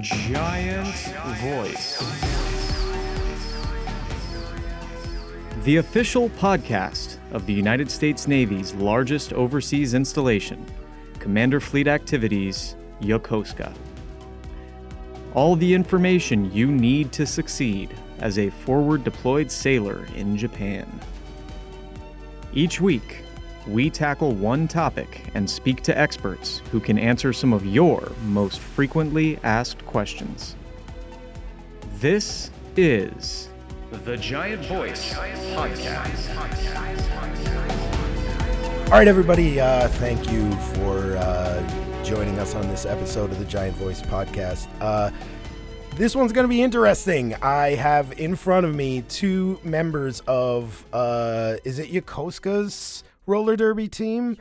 Giant Voice. The official podcast of the United States Navy's largest overseas installation, Commander Fleet Activities, Yokosuka. All the information you need to succeed as a forward deployed sailor in Japan. Each week, we tackle one topic and speak to experts who can answer some of your most frequently asked questions. This is the Giant Voice Podcast. All right, everybody. Uh, thank you for uh, joining us on this episode of the Giant Voice podcast. Uh, this one's going to be interesting. I have in front of me two members of, uh, is it Yokosuka's roller derby team?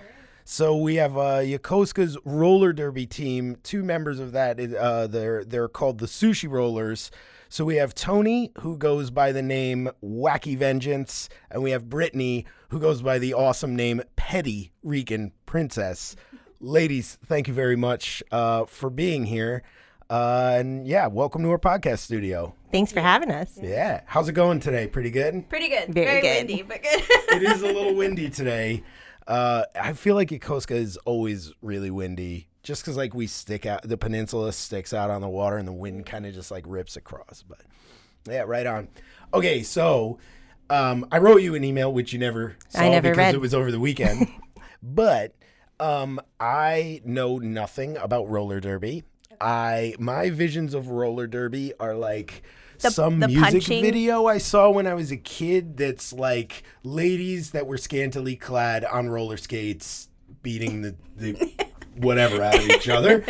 So we have uh, Yokosuka's roller derby team. Two members of that. Uh, they're they're called the Sushi Rollers. So we have Tony, who goes by the name Whacky Vengeance, and we have Brittany, who goes by the awesome name Petty Rican Princess. Ladies, thank you very much uh, for being here. Uh, and yeah, welcome to our podcast studio. Thanks for having us. Yeah. How's it going today? Pretty good? Pretty good. Very good. windy, but good. it is a little windy today. Uh, I feel like Yokosuka is always really windy just because like we stick out, the peninsula sticks out on the water and the wind kind of just like rips across. But yeah, right on. Okay, so um, I wrote you an email, which you never saw I never because read. it was over the weekend. but um, I know nothing about roller derby. I my visions of roller derby are like The- some the music punching. video I saw when I was a kid. That's like ladies that were scantily clad on roller skates beating the, the whatever out of each other.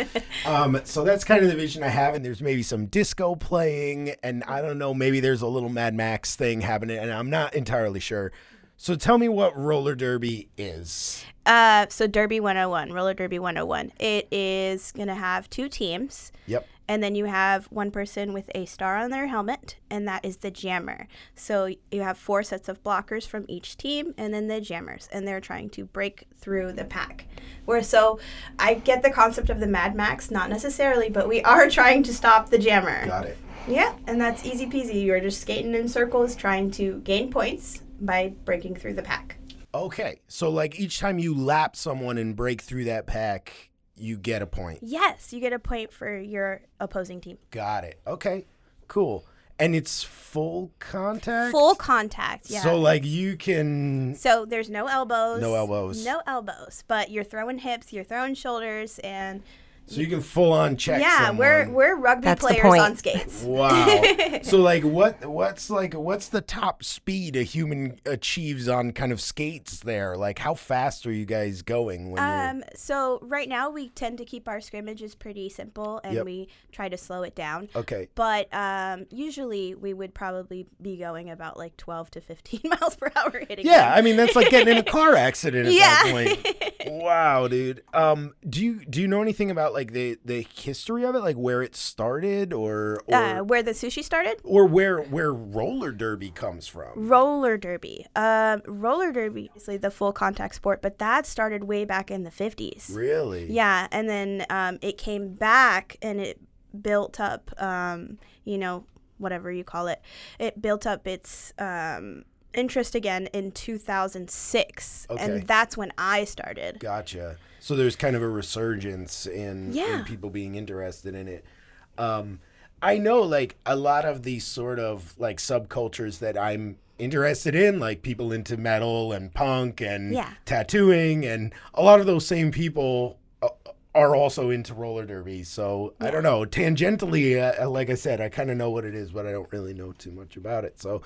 Um, so that's kind of the vision I have. And there's maybe some disco playing, and I don't know, maybe there's a little Mad Max thing happening, and I'm not entirely sure. So tell me what roller derby is. uh, so Derby 101, Roller Derby 101. It is going to have two teams. Yep. And then you have one person with a star on their helmet, and that is the jammer. So you have four sets of blockers from each team, and then the jammers, and they're trying to break through the pack. Where so, I get the concept of the Mad Max, not necessarily, but we are trying to stop the jammer. Got it. Yeah, and that's easy peasy. You're just skating in circles, trying to gain points by breaking through the pack. Okay. So, like, each time you lap someone and break through that pack, you get a point. Yes, you get a point for your opposing team. Got it. Okay. Cool. And it's full contact? Full contact, yeah. So, like, you can. So there's no elbows. No elbows. No elbows, but you're throwing hips, you're throwing shoulders, and So you can full on check. yeah, someone. we're we're rugby That's the players point. on skates. Wow. so like what what's like what's the top speed a human achieves on kind of skates there? Like how fast are you guys going when you're Um, so right now we tend to keep our scrimmages pretty simple, and Yep. we try to slow it down. Okay. But um, usually we would probably be going about like 12 to 15 miles per hour hitting. Yeah, them. I mean that's like getting in a car accident at that Yeah. point. Wow, dude. Um do you do you know anything about like the the history of it, like where it started or or, uh, where the sushi started. or where where roller derby comes from? Roller derby. Um, roller derby is like the full contact sport, but that started way back in the 50s. Really? Yeah, and then um, it came back and it built up, um, you know, whatever you call it. It built up its um, interest again in 2006, Okay. and that's when I started. Gotcha. So there's kind of a resurgence in, in people being interested in it. Um, I know like a lot of these sort of like subcultures that I'm interested in, like people into metal and punk and Yeah. tattooing, and a lot of those same people uh, are also into roller derby. So I don't know. Tangentially, uh, like I said, I kind of know what it is, but I don't really know too much about it. So.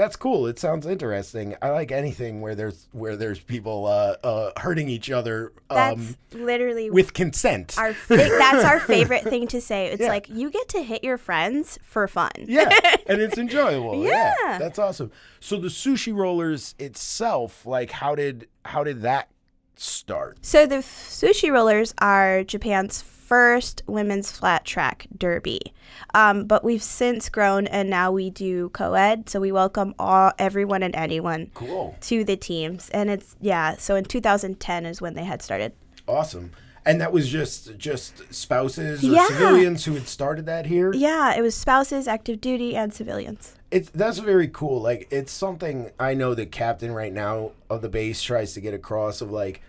That's cool. It sounds interesting. I like anything where there's where there's people uh, uh, hurting each other That's um, literally with consent. our that's our favorite thing to say. It's Yeah. like you get to hit your friends for fun. yeah, and it's enjoyable. Yeah. Yeah. that's awesome. So the sushi rollers itself, like, how did how did that start? So the sushi rollers are Japan's first women's flat track derby, um, but we've since grown and now we do co-ed. So we welcome all everyone and anyone Cool, to the teams, and it's yeah. So in 2010 is when they had started. awesome. And that was just just spouses or Yeah. civilians who had started that here. Yeah, it was spouses, active duty, and civilians. It's that's very cool. Like it's something I know the captain right now of the base tries to get across of like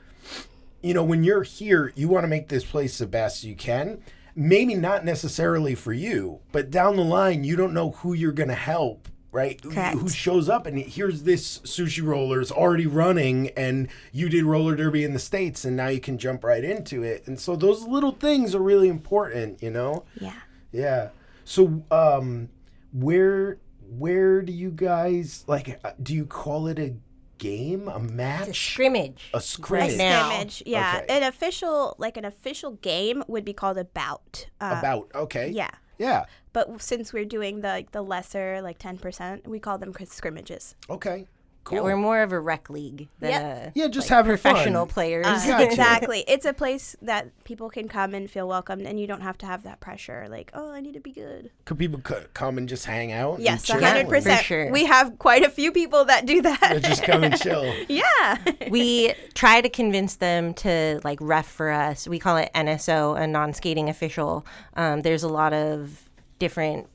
you know, when you're here, you want to make this place the best you can. Maybe not necessarily for you, but down the line you don't know who you're going to help, right? Who- Correct. Who shows up and here's this sushi roller rollers already running and you did roller derby in the states and now you can jump right into it. And so those little things are really important, you know? Yeah. Yeah. So, um, where where do you guys like? uh, Do you call it a game, a It's a scrimmage. a A scrimmage? now. scrimmage. Yeah. Okay. An official, like an official game, would be called a bout. Uh, About okay. Yeah. Yeah. But since we're doing the like the lesser, like ten percent, we call them scrimmages. Okay. Cool. Yeah, we're more of a rec league than Yep. a Yeah, just like, having professional fun. players. Uh, Gotcha. Exactly. It's a place that people can come and feel welcomed, and you don't have to have that pressure. Like, oh, I need to be good. Could people c- come and just hang out? Yes, hundred percent. sure. We have quite a few people that do They that. just come and chill. yeah. we try to convince them to like ref for us. We call it NSO, a non-skating official. Um, there's a lot of different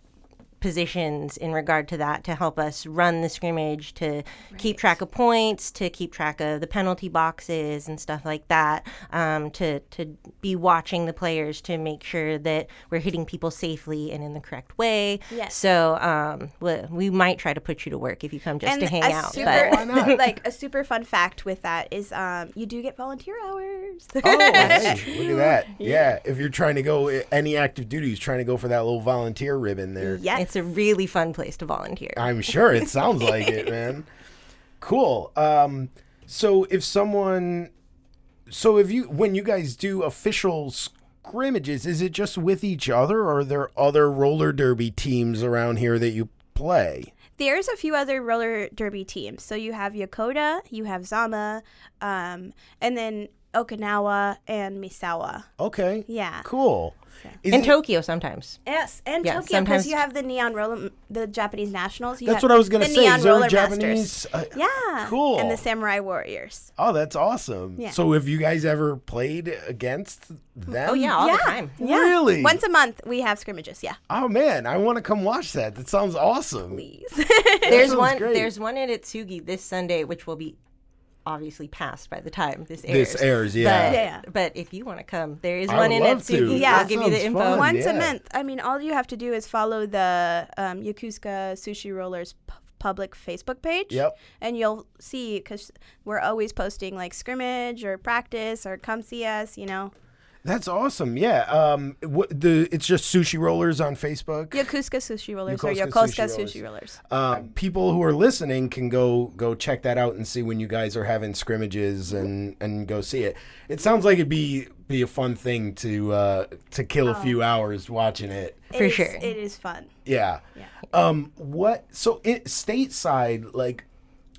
positions in regard to that to help us run the scrimmage to keep track of points to keep track of the penalty boxes and stuff like that um, to, to be watching the players to make sure that we're hitting people safely and in the correct way Yes. so um, we, we might try to put you to work if you come just and to hang a out super, but Why not? like a super fun fact with that is, um, you do get volunteer hours. Oh, hey, look at that. Yeah. If you're trying to go any active duties, trying to go for that little volunteer ribbon there. yes. It's a really fun place to volunteer. I'm sure it sounds like it, man. Cool. Um, so if someone, so if you, when you guys do official scrimmages, is it just with each other, or are there other roller derby teams around here that you play? There's a few other roller derby teams. So you have Yokota, you have Zama, um, and then Okinawa and Misawa. Okay. Yeah. Cool. Is in it- Tokyo sometimes. Yes, and Yeah, Tokyo because you have the neon roller, the Japanese nationals. You that's have what I was gonna the say. Neon Is there roller a Japanese? uh, Yeah. Cool. And the samurai warriors. oh, that's awesome. Yeah. So have you guys ever played against them? Oh yeah, all yeah. the time. Yeah. Really? Once a month we have scrimmages. Yeah. Oh man, I want to come watch that. That sounds awesome. Please. There's sounds one. great. There's one at Atsugi this Sunday, which will be obviously passed by the time this airs. This airs, yeah. But, Yeah. but if you want to come, there is I one in love to. Atsugi. Yeah. I'll give you the Sounds info. fun. Once yeah. a month. I mean, all you have to do is follow the um, Yakuska Sushi Rollers p- public Facebook page. Yep. And you'll see because we're always posting like scrimmage or practice or come see us. You know, That's awesome. Yeah. Um. What the? It's just sushi rollers on Facebook. Yakuska Sushi Rollers or Yokosuka Yokosuka Sushi Sushi Rollers. Um, people who are listening can go go check that out and see when you guys are having scrimmages and and go see it. It sounds like it'd be be a fun thing to uh, to kill a Oh. few hours watching it. For It is- sure. It is fun. Yeah. Yeah. Um. What? So it stateside, like,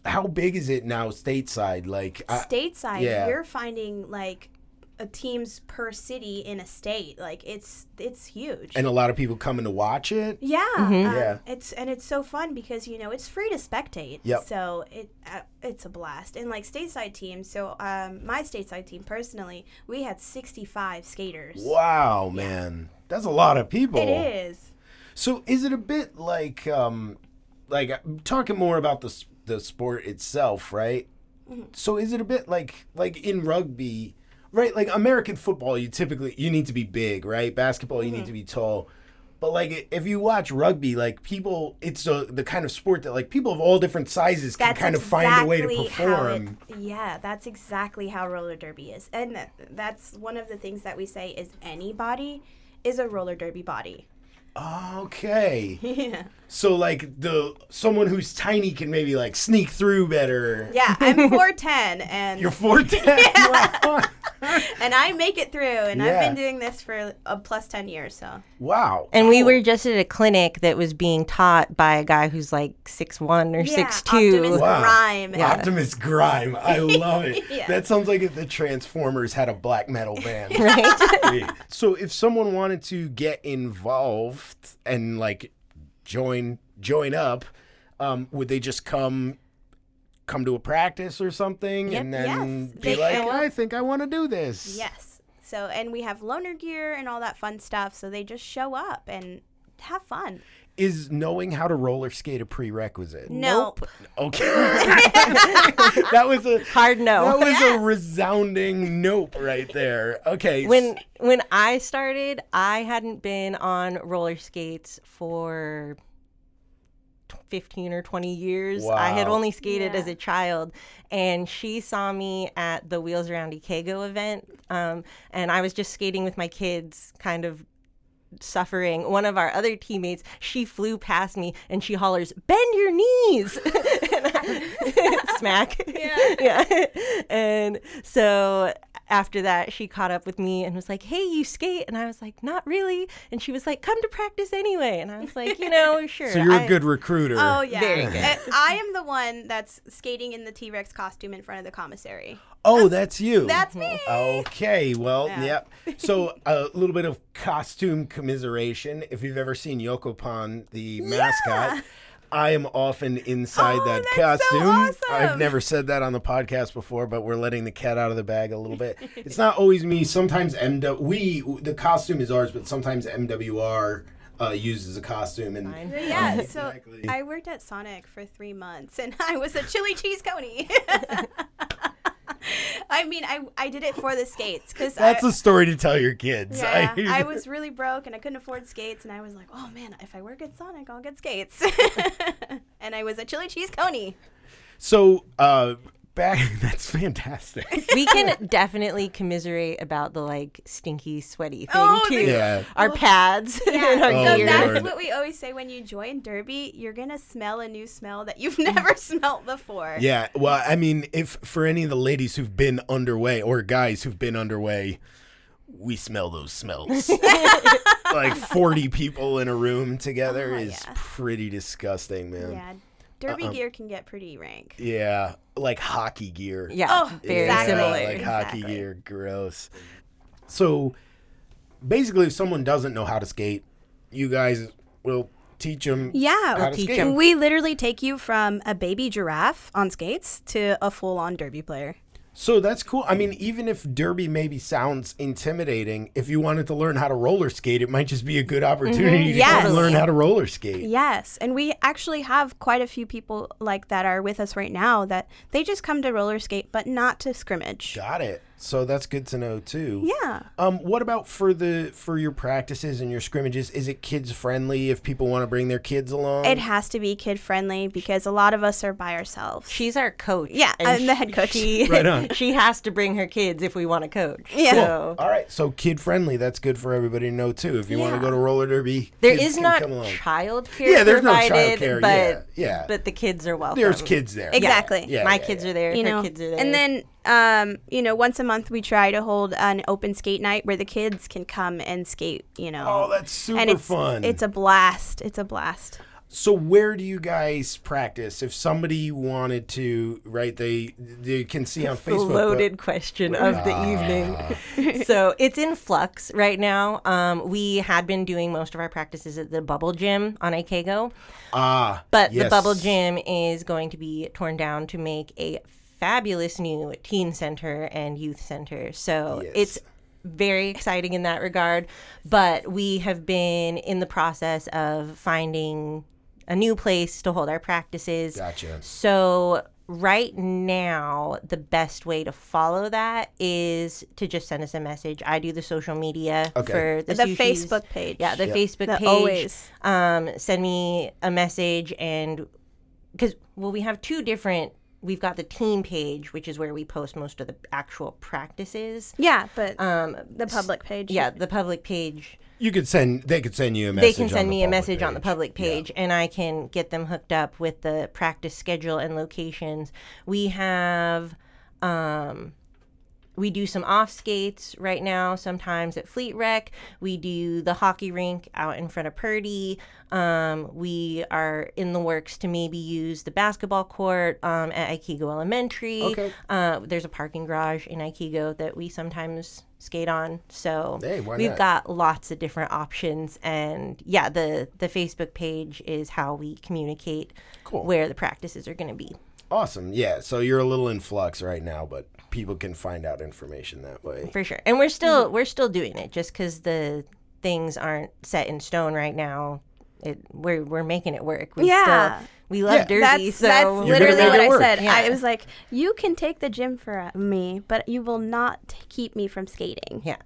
how big is it now? Stateside, like. I- Stateside, yeah. you're finding like a teams per city in a state. Like it's it's huge. and a lot of people coming to watch it. Yeah, um, Yeah. It's and it's so fun because you know it's free to spectate. Yep. So it uh, it's a blast. And like stateside teams. So um, my stateside team personally, we had 65 skaters. Wow, man, that's a lot of people. It is. So is it a bit like um like I'm talking more about the the sport itself, right? Mm-hmm. So is it a bit like like in rugby, right? Like American football, you typically you need to be big, right? Basketball, you need Mm-hmm. to be tall. But like if you watch rugby, like people, it's a, the kind of sport that like people of all different sizes can That's kind of find a way to exactly how it- perform. yeah, that's exactly how roller derby is, and that's one of the things that we say is any body is a roller derby body. Okay. Yeah. So like the someone who's tiny can maybe like sneak through better. Yeah, I'm 4'10 and You're 410. Yeah. and I make it through and I've been doing this for a plus 10 years, so. wow. And we were just at a clinic that was being taught by a guy who's like six one or Yeah, six two. Optimus Wow. Prime. Yeah. Optimus Grime. I love it. Yeah. That sounds like if the Transformers had a black metal band. Right? so if someone wanted to get involved and like join join up, um, would they just come come to a practice or something Yep. and then Yes. be They like, show. I think I want to do this. Yes. So, and we have loaner gear and all that fun stuff. So they just show up and have fun. Is knowing how to roller skate a prerequisite? No. Okay. that was a Hard no. that was a resounding nope right there. Okay. when when I started, I hadn't been on roller skates for 15 or 20 years. I had only skated Yeah. as a child and she saw me at the Wheels Around Ikego event um, and I was just skating with my kids kind of suffering one of our other teammates she flew past me and she hollers bend your knees I- smack Yeah. yeah and so after that she caught up with me and was like hey you skate and i was like not really and she was like come to practice anyway and i was like you know sure so you're I- a good recruiter. Oh yeah. Very good. I, I am the one that's skating in the T Rex costume in front of the commissary. Oh, that's you. That's me. Okay, well, Yeah. yep. So a little bit of costume commiseration. If you've ever seen Yoko Pan, the mascot, I am often inside Oh, that that's so costume. I've never said that on the podcast before, but we're letting the cat out of the bag a little bit. it's not always me. Sometimes MW we the costume is ours, but sometimes MWR uh, uses a costume and. Fine. But yeah, so Exactly. I worked at Sonic for three months and I was a chili cheese coney. I mean, I, I did it for the skates because That's I, a story to tell your kids. yeah, I was really broke and I couldn't afford skates and I was like, oh man, if I work at Sonic, I'll get skates. and I was a chili cheese coney. So, uh, back. That's fantastic. we can definitely commiserate about the like stinky sweaty thing Oh, too Yeah. our pads and our Oh, so gear that's Lord. what we always say when you join Derby, you're gonna smell a new smell that you've never smelled before. Yeah, well, I mean, if for any of the ladies who've been underway or guys who've been underway, we smell those smells. like 40 people in a room together Oh, is yeah. pretty disgusting, man. Yeah. Derby Uh-uh. gear can get pretty rank. Yeah, like hockey gear. yeah Oh, very exactly. similar like hockey gear, gross. So, basically, if someone doesn't know how to skate, you guys will teach them Yeah. how to teach skate. 'em. We literally take you from a baby giraffe on skates to a full on derby player. So that's cool. I mean, even if derby maybe sounds intimidating, if you wanted to learn how to roller skate, it might just be a good mm-hmm. opportunity to Yes. come learn how to roller skate. Yes. And we actually have quite a few people like that are with us right now that they just come to roller skate, but not to scrimmage. Got it. So that's good to know too. Yeah. Um, what about for the for your practices and your scrimmages? Is it kids friendly if people want to bring their kids along? It has to be kid friendly because a lot of us are by ourselves. she's our coach Yeah, and I'm the head coach. she, Right on. she has to bring her kids if we want to coach Yeah. so All right, so kid friendly. That's good for everybody to know too. If you want to go to roller derby, there kids is can not come along. child care Yeah, there's no provided childcare, but yeah, yeah. but the kids are welcome There's kids there. Exactly. Yeah, my yeah, kids yeah. are there you her know, kids are there and then um, you know, once a month we try to hold an open skate night where the kids can come and skate. You know, Oh, that's super and it's fun. it's a blast. It's a blast. So where do you guys practice? If somebody wanted to, right? They they can see on the Facebook. but- loaded question of the evening. so it's in flux right now. Um, we had been doing most of our practices at the Bubble Gym on Ikego, Ah, but the. Bubble Gym is going to be torn down to make a fabulous new teen center and youth center. So Yes. it's very exciting in that regard. But we have been in the process of finding a new place to hold our practices. Gotcha. So right now, the best way to follow that is to just send us a message. I do the social media Okay. for the, The. Facebook page. Yeah, the Yep. Facebook The page. always. Um, send me a message and because well, we have two different. We've got the team page, which is where we post most of the actual practices. Yeah, but Um, the public page. yeah, the public page You could send. They could send you a they message. can on send the me a public message on the page. public Yeah. page and I can get them hooked up with the practice schedule and locations. We have um we do some off skates right now sometimes at Fleet Rec. We do the hockey rink out in front of Purdy. Um, we are in the works to maybe use the basketball court um, at Ikego Elementary. Okay. Uh, there's a parking garage in Ikego that we sometimes skate on. So Hey, we've not? got lots of different options. And yeah, the, the Facebook page is how we communicate Cool. where the practices are going to be. Awesome. Yeah. So you're a little in flux right now, but people can find out information that way. for sure. And we're still we're still doing it just because the things aren't set in stone right now. It we're we're making it work. We Yeah. still, we love Yeah. derby, That's, so that's literally what I said. Yeah. I was like, you can take the gym for uh, me, but you will not keep me from skating. yeah.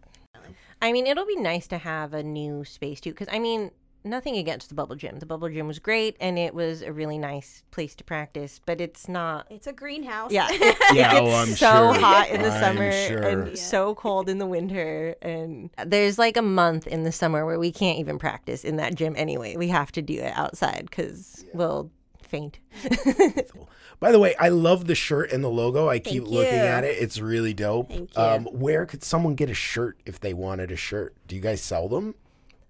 I mean, it'll be nice to have a new space too, because I mean, nothing against the bubble gym. The bubble gym was great, and it was a really nice place to practice. But it's not. It's a greenhouse. Yeah, it, Yeah, it oh, I'm so sure. hot in the I'm summer sure. and Yeah. so cold in the winter. And there's like a month in the summer where we can't even practice in that gym anyway. We have to do it outside because we'll faint. By the way, I love the shirt and the logo. I keep Thank looking at it. It's really dope. Thank you. Um, where could someone get a shirt if they wanted a shirt? Do you guys sell them?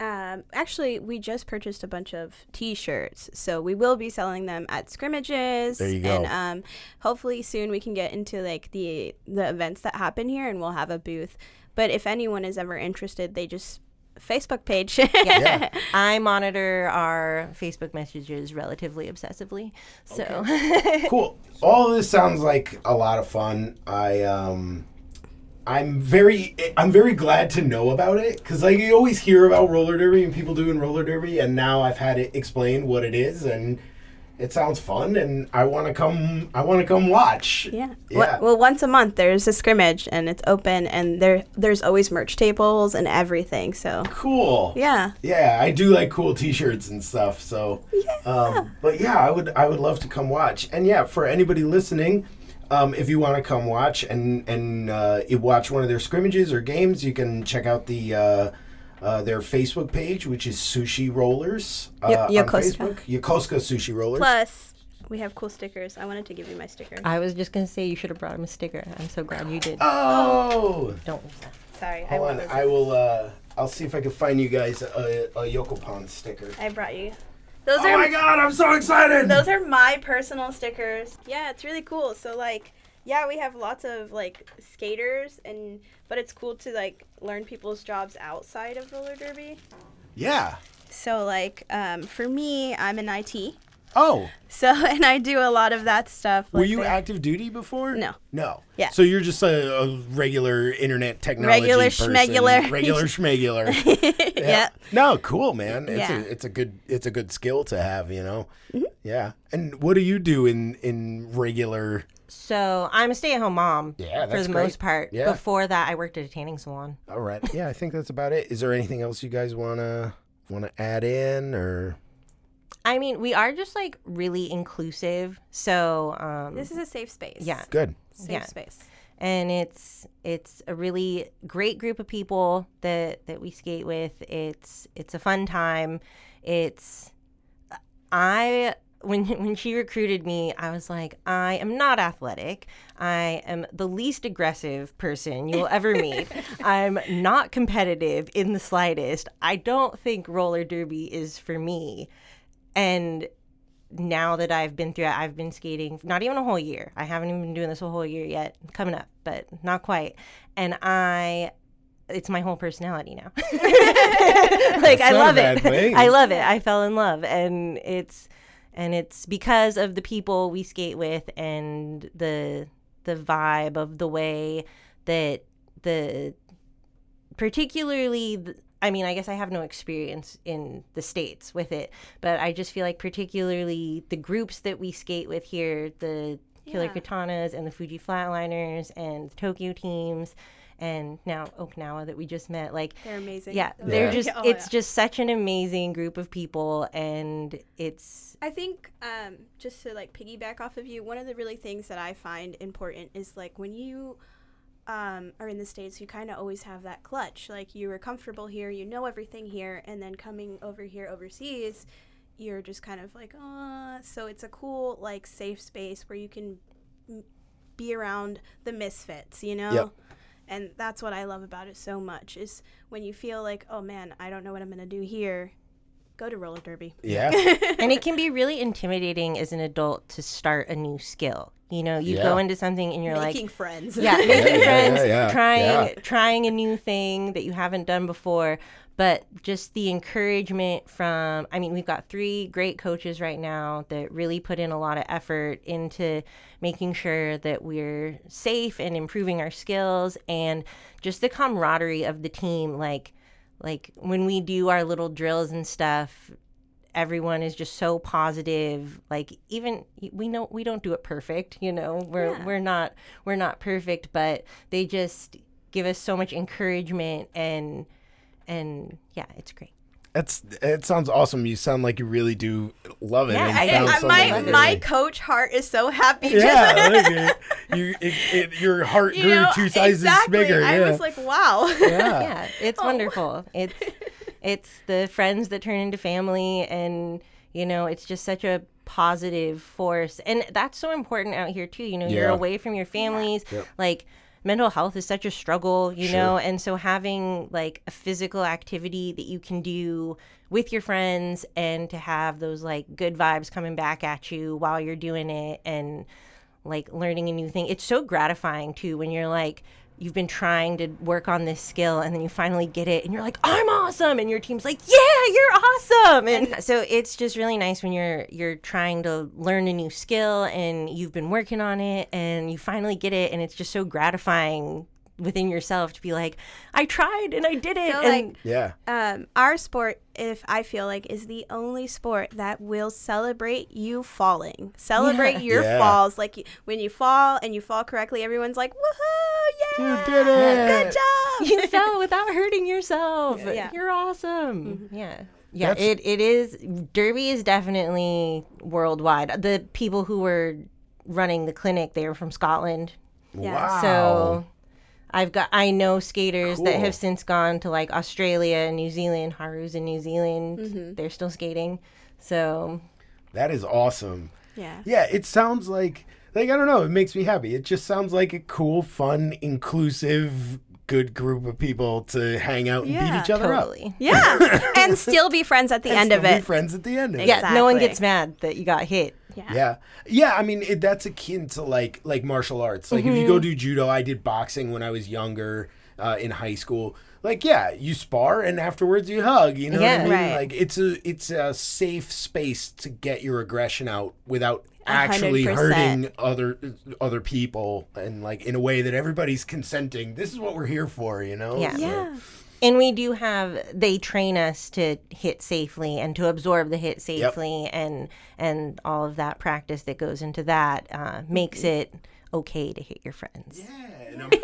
Um, actually, we just purchased a bunch of T-shirts, so we will be selling them at scrimmages. There you go. And um, hopefully soon we can get into like the the events that happen here, and we'll have a booth. But if anyone is ever interested, they just Facebook page. Yeah. I monitor our Facebook messages relatively obsessively. So cool. All of this sounds like a lot of fun. I um I'm very I'm very glad to know about it because like you always hear about roller derby and people doing roller derby and now I've had it explained what it is and it sounds fun and I want to come I want to come watch. Yeah. Yeah. Well, well, once a month there's a scrimmage and it's open, and there there's always merch tables and everything. So Cool. yeah. Yeah, I do like cool T-shirts and stuff. So, um, but yeah, I would I would love to come watch. And yeah, for anybody listening, um, if you want to come watch and and uh, you watch one of their scrimmages or games, you can check out the uh, uh, their Facebook page, which is Sushi Rollers uh, Yo- on Facebook. Yokosuka Sushi Rollers. Plus, we have cool stickers. I wanted to give you my sticker. I was just gonna say you should have brought him a sticker. I'm so glad you did. oh, Don't lose that. Sorry, I, hold on. I will. Uh, I'll see if I can find you guys a, a Yokopan sticker. I brought you. Those Oh are my god! I'm so excited. those are my personal stickers. Yeah, it's really cool. So like, yeah, we have lots of like skaters and but it's cool to like learn people's jobs outside of roller derby. yeah. So like, um, for me, I'm in IT. Oh. So and I do a lot of that stuff. Were like you the- active duty before? No. No. Yeah. So you're just a, a regular internet technology Regular person. schmegular. Regular schmegular. yeah. No, cool, man. It's Yeah. a it's a good it's a good skill to have, you know. Mm-hmm. Yeah. And what do you do in in regular? So I'm a stay-at-home mom Yeah, for the great. most part. Yeah. Before that, I worked at a tanning salon. All right. Yeah, I think that's about it. Is there anything else you guys wanna wanna add in or? I mean, we are just like really inclusive. So um, This is a safe space. Yeah. Good. Safe Yeah. space. and it's it's a really great group of people that that we skate with. It's it's a fun time. It's I when when she recruited me, I was like, I am not athletic. I am the least aggressive person you'll ever meet. I'm not competitive in the slightest. I don't think roller derby is for me. And now that I've been through it, I've been skating not even a whole year. I haven't even been doing this a whole year yet. Coming up, but not quite. And I it's my whole personality now. like I love it. thing. I love it. I fell in love and it's and it's because of the people we skate with and the the vibe of the way that the particularly I mean, I guess I have no experience in the states with it, but I just feel like particularly the groups that we skate with here, the Killer Yeah. Katanas and the Fuji Flatliners and the Tokyo teams and now Okinawa that we just met, like They're amazing. yeah, they're Yeah. just Oh, it's yeah. just such an amazing group of people and it's I think um, just to like piggyback off of you, one of the really things that I find important is like when you um, are in the states, you kind of always have that clutch. Like you were comfortable here, you know everything here, and then coming over here overseas, you're just kind of like, uh. So it's a cool like safe space where you can m- be around the misfits, you know. Yep. And that's what I love about it so much is when you feel like, oh man, I don't know what I'm gonna do here. Go to roller derby. Yeah. and it can be really intimidating as an adult to start a new skill. You know, you go into something and you're Making like, friends. yeah, making yeah, friends, yeah, yeah, trying yeah. trying a new thing that you haven't done before. but just the encouragement from i mean we've got three great coaches right now that really put in a lot of effort into making sure that we're safe and improving our skills and just the camaraderie of the team like like when we do our little drills and stuff everyone is just so positive. Like even we know we don't do it perfect you know? We're Yeah. we're not we're not perfect but they just give us so much encouragement and and yeah it's great That's it. Sounds awesome. You sound like you really do love it. Yeah, and I found do. Something my my really- coach heart is so happy. yeah, like it, you, it, it, your heart you grew know, two sizes exactly. bigger. I yeah. was like, wow. yeah. yeah it's Oh. wonderful it's it's the friends that turn into family and you know it's just such a positive force and that's so important out here too you know you're away from your families Yep. like mental health is such a struggle you Sure. know and so having like a physical activity that you can do with your friends and to have those like good vibes coming back at you while you're doing it and like learning a new thing. It's so gratifying too when you're like you've been trying to work on this skill and then you finally get it and you're like I'm awesome! And your team's like yeah you're awesome! And so it's just really nice when you're you're trying to learn a new skill and you've been working on it and you finally get it and it's just so gratifying within yourself to be like I tried and I did it So, and like, Yeah. um, our sport, if I feel like, is the only sport that will celebrate you falling. Celebrate Yeah. your Yeah. falls. Like y- when you fall and you fall correctly, everyone's like, "Woohoo! Yeah, You did it. Good job!" you fell without hurting yourself. Yeah. You're awesome. Yeah. Yeah, That's- it, it is. Derby is definitely worldwide. The people who were running the clinic, they were from Scotland. Yeah. Wow. So I've got, I know skaters that have since gone to like Australia and New Zealand. Haru's in New Zealand. Mm-hmm. They're still skating. So that is awesome. yeah. Yeah, it sounds like like I don't know. It makes me happy. It just sounds like a cool, fun, inclusive, good group of people to hang out and beat each other up. totally. Yeah, and still be friends at the And end of still be it. friends at the end of it. Yeah, no one gets mad that you got hit. Yeah. Yeah, yeah. I mean, it, that's akin to like like martial arts. Like if you go Mm-hmm. do judo, I did boxing when I was younger uh, in high school. Like yeah, you spar and afterwards you hug. You know what I mean? Right. Like it's a it's a safe space to get your aggression out without actually 100%. hurting other other people and like in a way that everybody's consenting. This is what we're here for. You know? Yeah. So- Yeah. And we do have they train us to hit safely and to absorb the hit safely and and all of that practice that goes into that uh, makes it okay to hit your friends. Yeah.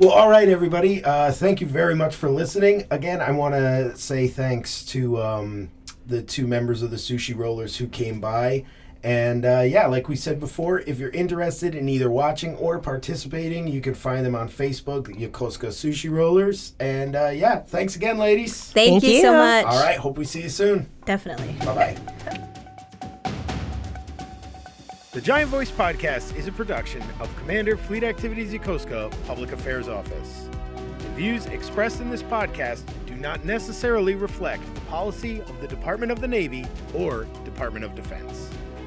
Well, all right, everybody. Uh, thank you very much for listening. Again, I want to say thanks to um, the two members of the Sushi Rollers who came by. And uh, yeah, like we said before, if you're interested in either watching or participating, you can find them on Facebook, the Yokosuka Sushi Rollers. And uh, yeah, thanks again, ladies. Thank, Thank you, so much. All right, hope we see you soon. Definitely. Bye bye. The Giant Voice Podcast is a production of Commander Fleet Activities Yokosuka Public Affairs Office. The views expressed in this podcast do not necessarily reflect the policy of the Department of the Navy or Department of Defense.